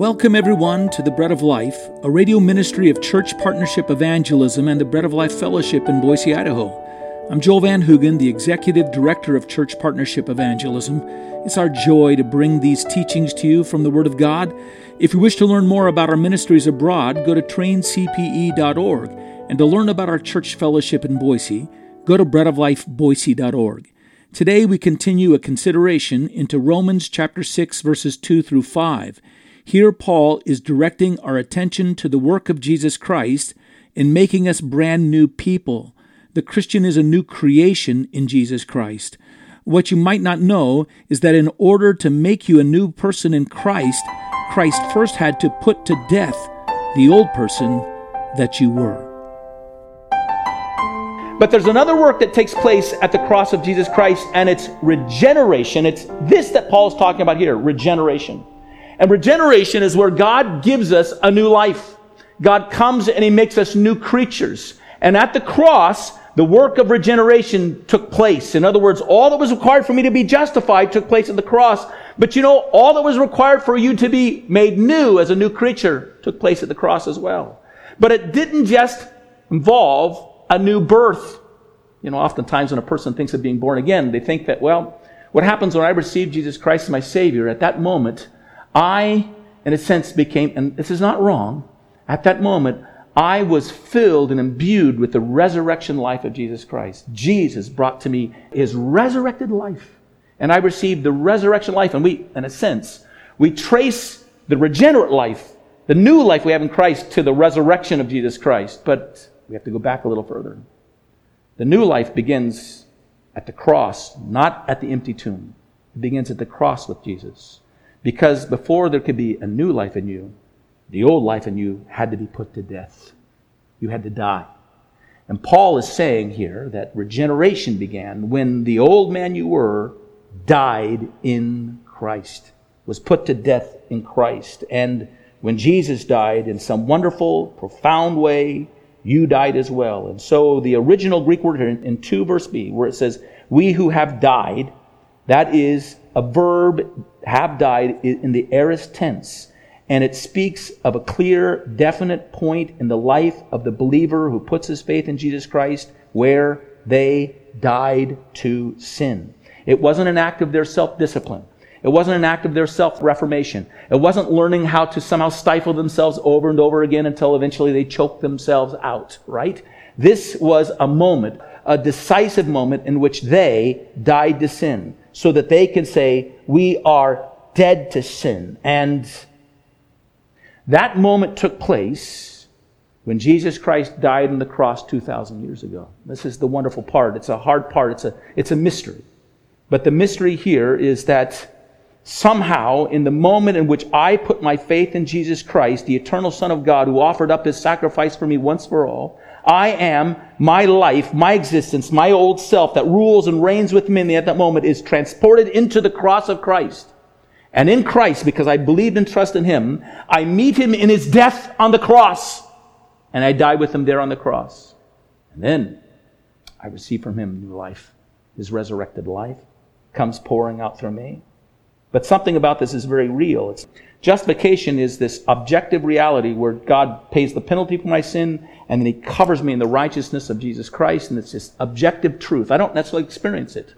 Welcome, everyone, to the Bread of Life, a radio ministry of Church Partnership Evangelism and the Bread of Life Fellowship in Boise, Idaho. I'm Joel Van Hoogen, the Executive Director of Church Partnership Evangelism. It's our joy to bring these teachings to you from the Word of God. If you wish to learn more about our ministries abroad, go to traincpe.org. And to learn about our church fellowship in Boise, go to breadoflifeboise.org. Today we continue a consideration into Romans chapter 6 verses 2 through 5. Here, Paul is directing our attention to the work of Jesus Christ in making us brand new people. The Christian is a new creation in Jesus Christ. What you might not know is that in order to make you a new person in Christ, Christ first had to put to death the old person that you were. But there's another work that takes place at the cross of Jesus Christ, and it's regeneration. It's this that Paul's talking about here regeneration. And regeneration is where God gives us a new life. God comes and He makes us new creatures. And at the cross, the work of regeneration took place. In other words, all that was required for me to be justified took place at the cross. But you know, all that was required for you to be made new as a new creature took place at the cross as well. But it didn't just involve a new birth. You know, oftentimes when a person thinks of being born again, they think that, well, what happens when I receive Jesus Christ as my Savior? At that moment, I, in a sense, became, and this is not wrong, at that moment, I was filled and imbued with the resurrection life of Jesus Christ. Jesus brought to me his resurrected life. And I received the resurrection life. And we, in a sense, we trace the regenerate life, the new life we have in Christ, to the resurrection of Jesus Christ. But we have to go back a little further. The new life begins at the cross, not at the empty tomb. It begins at the cross with Jesus. Because before there could be a new life in you, the old life in you had to be put to death. You had to die. And Paul is saying here that regeneration began when the old man you were died in Christ, was put to death in Christ. And when Jesus died in some wonderful, profound way, you died as well. And so the original Greek word here in 2 verse B, where it says, we who have died, that is a verb, have died, in the aorist tense. And it speaks of a clear, definite point in the life of the believer who puts his faith in Jesus Christ where they died to sin. It wasn't an act of their self discipline. It wasn't an act of their self reformation. It wasn't learning how to somehow stifle themselves over and over again until eventually they choked themselves out, right? This was a moment, a decisive moment in which they died to sin so that they can say, We are dead to sin. And that moment took place when Jesus Christ died on the cross 2,000 years ago. This is the wonderful part. It's a hard part, it's a, it's a mystery. But the mystery here is that somehow, in the moment in which I put my faith in Jesus Christ, the eternal Son of God, who offered up his sacrifice for me once for all, I am, my life, my existence, my old self that rules and reigns with me at that moment is transported into the cross of Christ. And in Christ, because I believed and trust in Him, I meet Him in His death on the cross. And I die with Him there on the cross. And then I receive from Him new life. His resurrected life comes pouring out through me. But something about this is very real. It's, justification is this objective reality where God pays the penalty for my sin and then He covers me in the righteousness of Jesus Christ, and it's this objective truth. I don't necessarily experience it.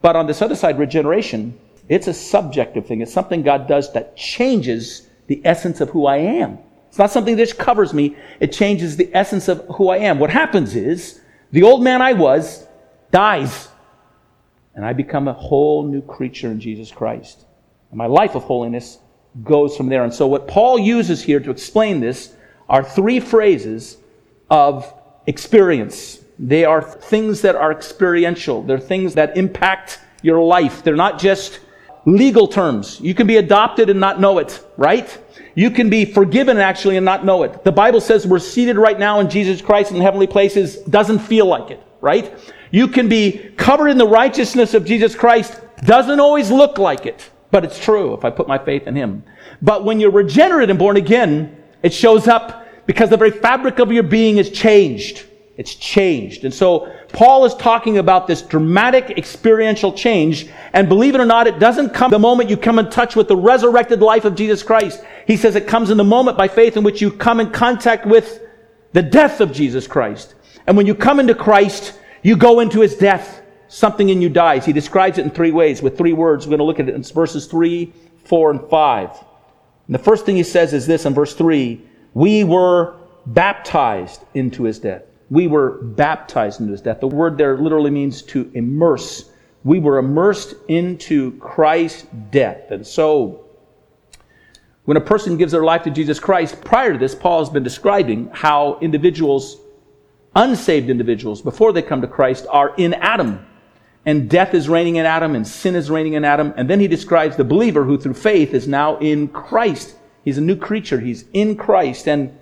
But on this other side, regeneration, it's a subjective thing. It's something God does that changes the essence of who I am. It's not something that just covers me, it changes the essence of who I am. What happens is, the old man I was dies, and I become a whole new creature in Jesus Christ. And my life of holiness goes from there. And so, what Paul uses here to explain this are three phrases of experience. They are things that are experiential. They're things that impact your life. They're not just legal terms. You can be adopted and not know it, right? You can be forgiven actually and not know it. The Bible says we're seated right now in Jesus Christ in heavenly places. Doesn't feel like it, right? You can be covered in the righteousness of Jesus Christ. Doesn't always look like it, but it's true if I put my faith in Him. But when you're regenerate and born again, it shows up because the very fabric of your being is changed. It's changed. And so Paul is talking about this dramatic experiential change. And believe it or not, it doesn't come the moment you come in touch with the resurrected life of Jesus Christ. He says it comes in the moment by faith in which you come in contact with the death of Jesus Christ. And when you come into Christ, you go into his death. Something in you dies. He describes it in three ways with three words. We're going to look at it in verses three, four, and five. And the first thing he says is this in verse three. We were baptized into his death. We were baptized into his death. The word there literally means to immerse. We were immersed into Christ's death. And so, when a person gives their life to Jesus Christ, prior to this, Paul has been describing how individuals, unsaved individuals, before they come to Christ, are in Adam. And death is reigning in Adam, and sin is reigning in Adam. And then he describes the believer who, through faith, is now in Christ. He's a new creature. He's in Christ. And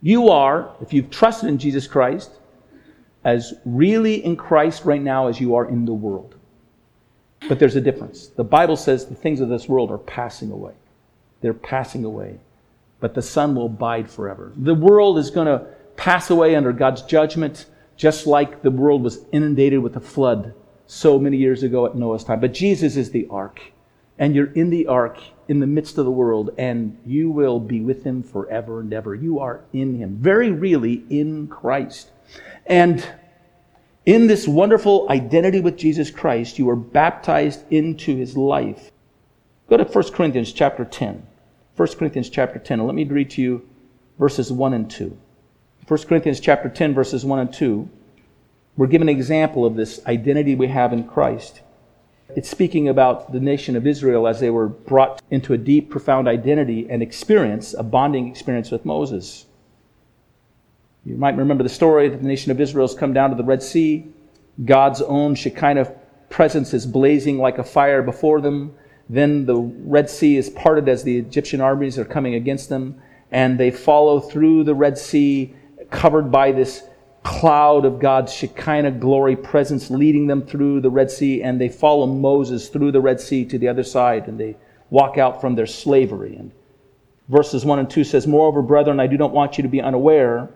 you are, if you've trusted in Jesus Christ, as really in Christ right now as you are in the world. But there's a difference. The Bible says the things of this world are passing away. They're passing away. But the Son will abide forever. The world is going to pass away under God's judgment, just like the world was inundated with a flood so many years ago at Noah's time. But Jesus is the ark. And you're in the ark in the midst of the world, and you will be with him forever and ever. You are in him, very really in Christ. And in this wonderful identity with Jesus Christ, you are baptized into his life. Go to 1 Corinthians chapter 10. 1 Corinthians chapter 10, and let me read to you verses 1 and 2. 1 Corinthians chapter 10, verses 1 and 2. We're given an example of this identity we have in Christ. It's speaking about the nation of Israel as they were brought into a deep, profound identity and experience, a bonding experience with Moses. You might remember the story that the nation of Israel has come down to the Red Sea. God's own Shekinah presence is blazing like a fire before them. Then the Red Sea is parted as the Egyptian armies are coming against them, and they follow through the Red Sea, covered by this cloud of God's Shekinah glory presence leading them through the Red Sea, and they follow Moses through the Red Sea to the other side, and they walk out from their slavery. And verses 1 and 2 says, Moreover, brethren, I do not want you to be unaware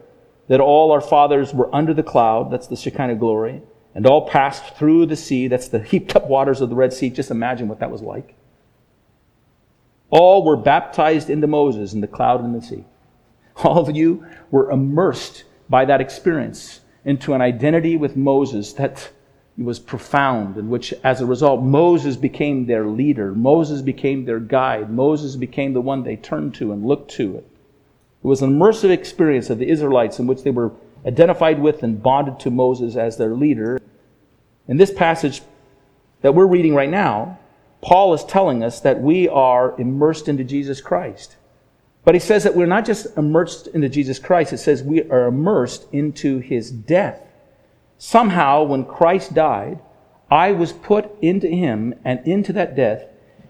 that all our fathers were under the cloud, that's the Shekinah glory, and all passed through the sea, that's the heaped up waters of the Red Sea. Just imagine what that was like. All were baptized into Moses in the cloud and the sea. All of you were immersed by that experience into an identity with Moses that was profound, and which, as a result, Moses became their leader. Moses became their guide. Moses became the one they turned to and looked to. It was an immersive experience of the Israelites in which they were identified with and bonded to Moses as their leader. In this passage that we're reading right now, Paul is telling us that we are immersed into Jesus Christ. But he says that we're not just immersed into Jesus Christ, it says we are immersed into his death. Somehow, when Christ died, I was put into him and into that death,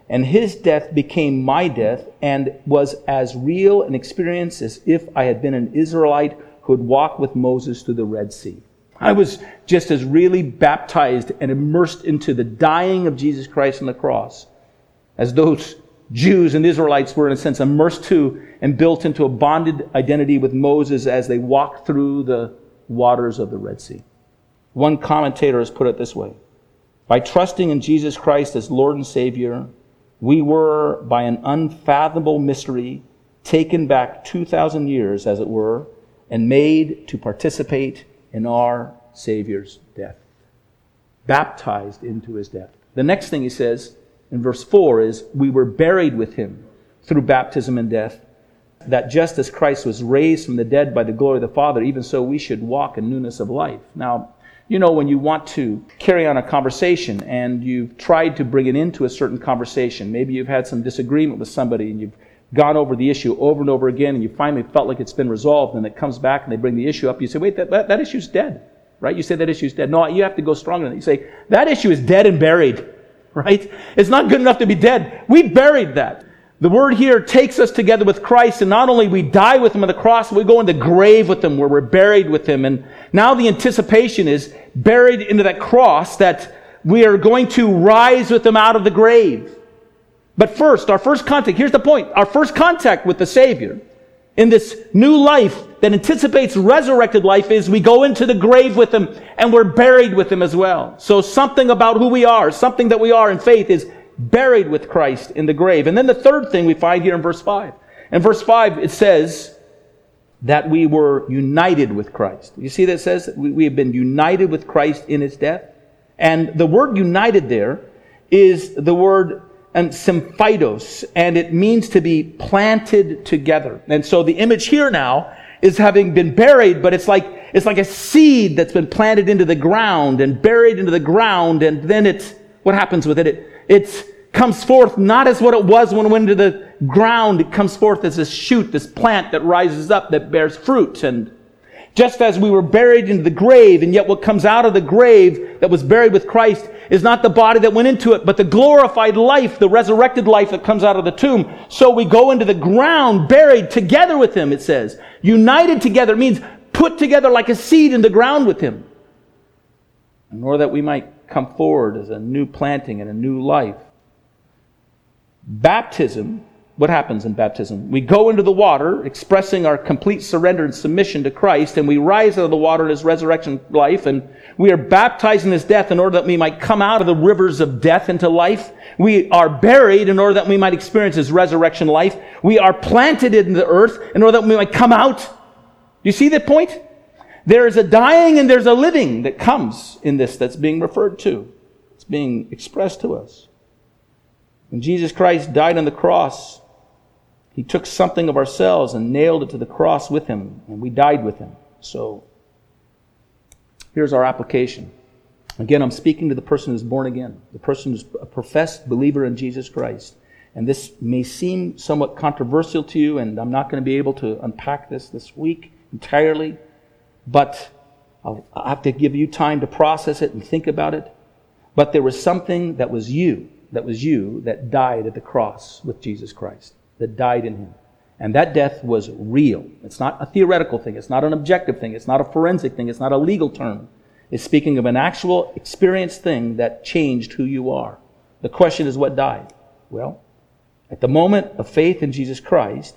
and his death became my death and was as real an experience as if I had been an Israelite who had walked with Moses through the Red Sea. I was just as really baptized and immersed into the dying of Jesus Christ on the cross as those Jews and Israelites were, in a sense, immersed to and built into a bonded identity with Moses as they walked through the waters of the Red Sea. One commentator has put it this way By trusting in Jesus Christ as Lord and Savior, we were, by an unfathomable mystery, taken back 2,000 years, as it were, and made to participate in our Savior's death. Baptized into his death. The next thing he says, in verse 4 is, We were buried with him through baptism and death, that just as Christ was raised from the dead by the glory of the Father, even so we should walk in newness of life. Now, you know, when you want to carry on a conversation and you've tried to bring it into a certain conversation, maybe you've had some disagreement with somebody and you've gone over the issue over and over again and you finally felt like it's been resolved and it comes back and they bring the issue up, you say, wait, that, that, that issue's dead, right? You say that issue's dead. No, you have to go stronger than that. You say, that issue is dead and buried right? It's not good enough to be dead. We buried that. The word here takes us together with Christ, and not only we die with him on the cross, we go in the grave with him where we're buried with him. And now the anticipation is buried into that cross that we are going to rise with him out of the grave. But first, our first contact, here's the point. Our first contact with the Savior in this new life that anticipates resurrected life is we go into the grave with him and we're buried with him as well. So something about who we are, something that we are in faith is buried with Christ in the grave. And then the third thing we find here in verse 5. In verse 5, it says that we were united with Christ. You see that it says we, we have been united with Christ in his death? And the word united there is the word and symphytos, and it means to be planted together. And so the image here now is having been buried, but it's like, it's like a seed that's been planted into the ground and buried into the ground, and then it's, what happens with it? It, it comes forth not as what it was when it went into the ground, it comes forth as this shoot, this plant that rises up, that bears fruit, and just as we were buried into the grave, and yet what comes out of the grave that was buried with Christ is not the body that went into it, but the glorified life, the resurrected life that comes out of the tomb. So we go into the ground buried together with him, it says. United together means put together like a seed in the ground with him. In order that we might come forward as a new planting and a new life. Baptism what happens in baptism? We go into the water, expressing our complete surrender and submission to Christ, and we rise out of the water in his resurrection life, and we are baptized in his death in order that we might come out of the rivers of death into life. We are buried in order that we might experience his resurrection life. We are planted in the earth in order that we might come out. You see the point? There is a dying and there's a living that comes in this that's being referred to. It's being expressed to us. When Jesus Christ died on the cross, he took something of ourselves and nailed it to the cross with him, and we died with him. So here's our application. Again, I'm speaking to the person who's born again, the person who's a professed believer in Jesus Christ. And this may seem somewhat controversial to you, and I'm not going to be able to unpack this this week entirely, but I'll, I'll have to give you time to process it and think about it. But there was something that was you, that was you, that died at the cross with Jesus Christ that died in him. And that death was real. It's not a theoretical thing. It's not an objective thing. It's not a forensic thing. It's not a legal term. It's speaking of an actual experienced thing that changed who you are. The question is what died? Well, at the moment of faith in Jesus Christ,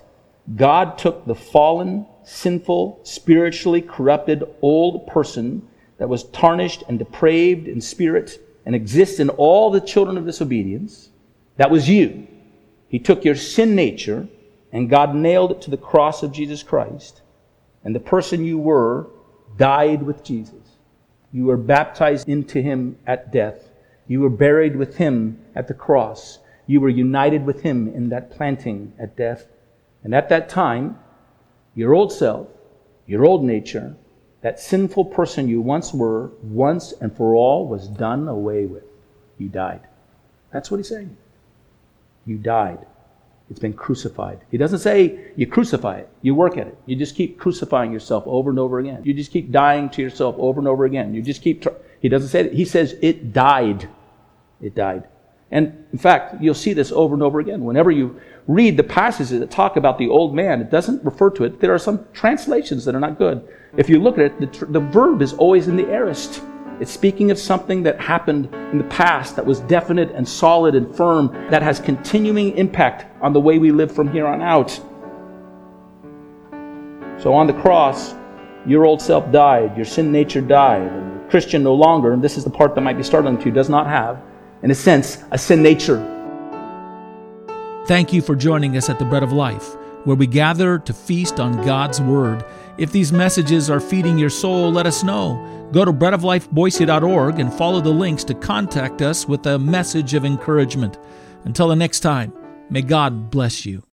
God took the fallen, sinful, spiritually corrupted old person that was tarnished and depraved in spirit and exists in all the children of disobedience. That was you. He took your sin nature and God nailed it to the cross of Jesus Christ. And the person you were died with Jesus. You were baptized into him at death. You were buried with him at the cross. You were united with him in that planting at death. And at that time, your old self, your old nature, that sinful person you once were, once and for all, was done away with. You died. That's what he's saying you died. It's been crucified. He doesn't say you crucify it, you work at it. You just keep crucifying yourself over and over again. You just keep dying to yourself over and over again. You just keep. Tr- he doesn't say that. He says it died. It died. And in fact, you'll see this over and over again. Whenever you read the passages that talk about the old man, it doesn't refer to it. There are some translations that are not good. If you look at it, the, tr- the verb is always in the aorist. It's speaking of something that happened in the past that was definite and solid and firm, that has continuing impact on the way we live from here on out. So on the cross, your old self died, your sin nature died, and the Christian no longer, and this is the part that might be startling to you, does not have, in a sense, a sin nature. Thank you for joining us at the Bread of Life, where we gather to feast on God's Word. If these messages are feeding your soul, let us know. Go to breadoflifeboise.org and follow the links to contact us with a message of encouragement. Until the next time, may God bless you.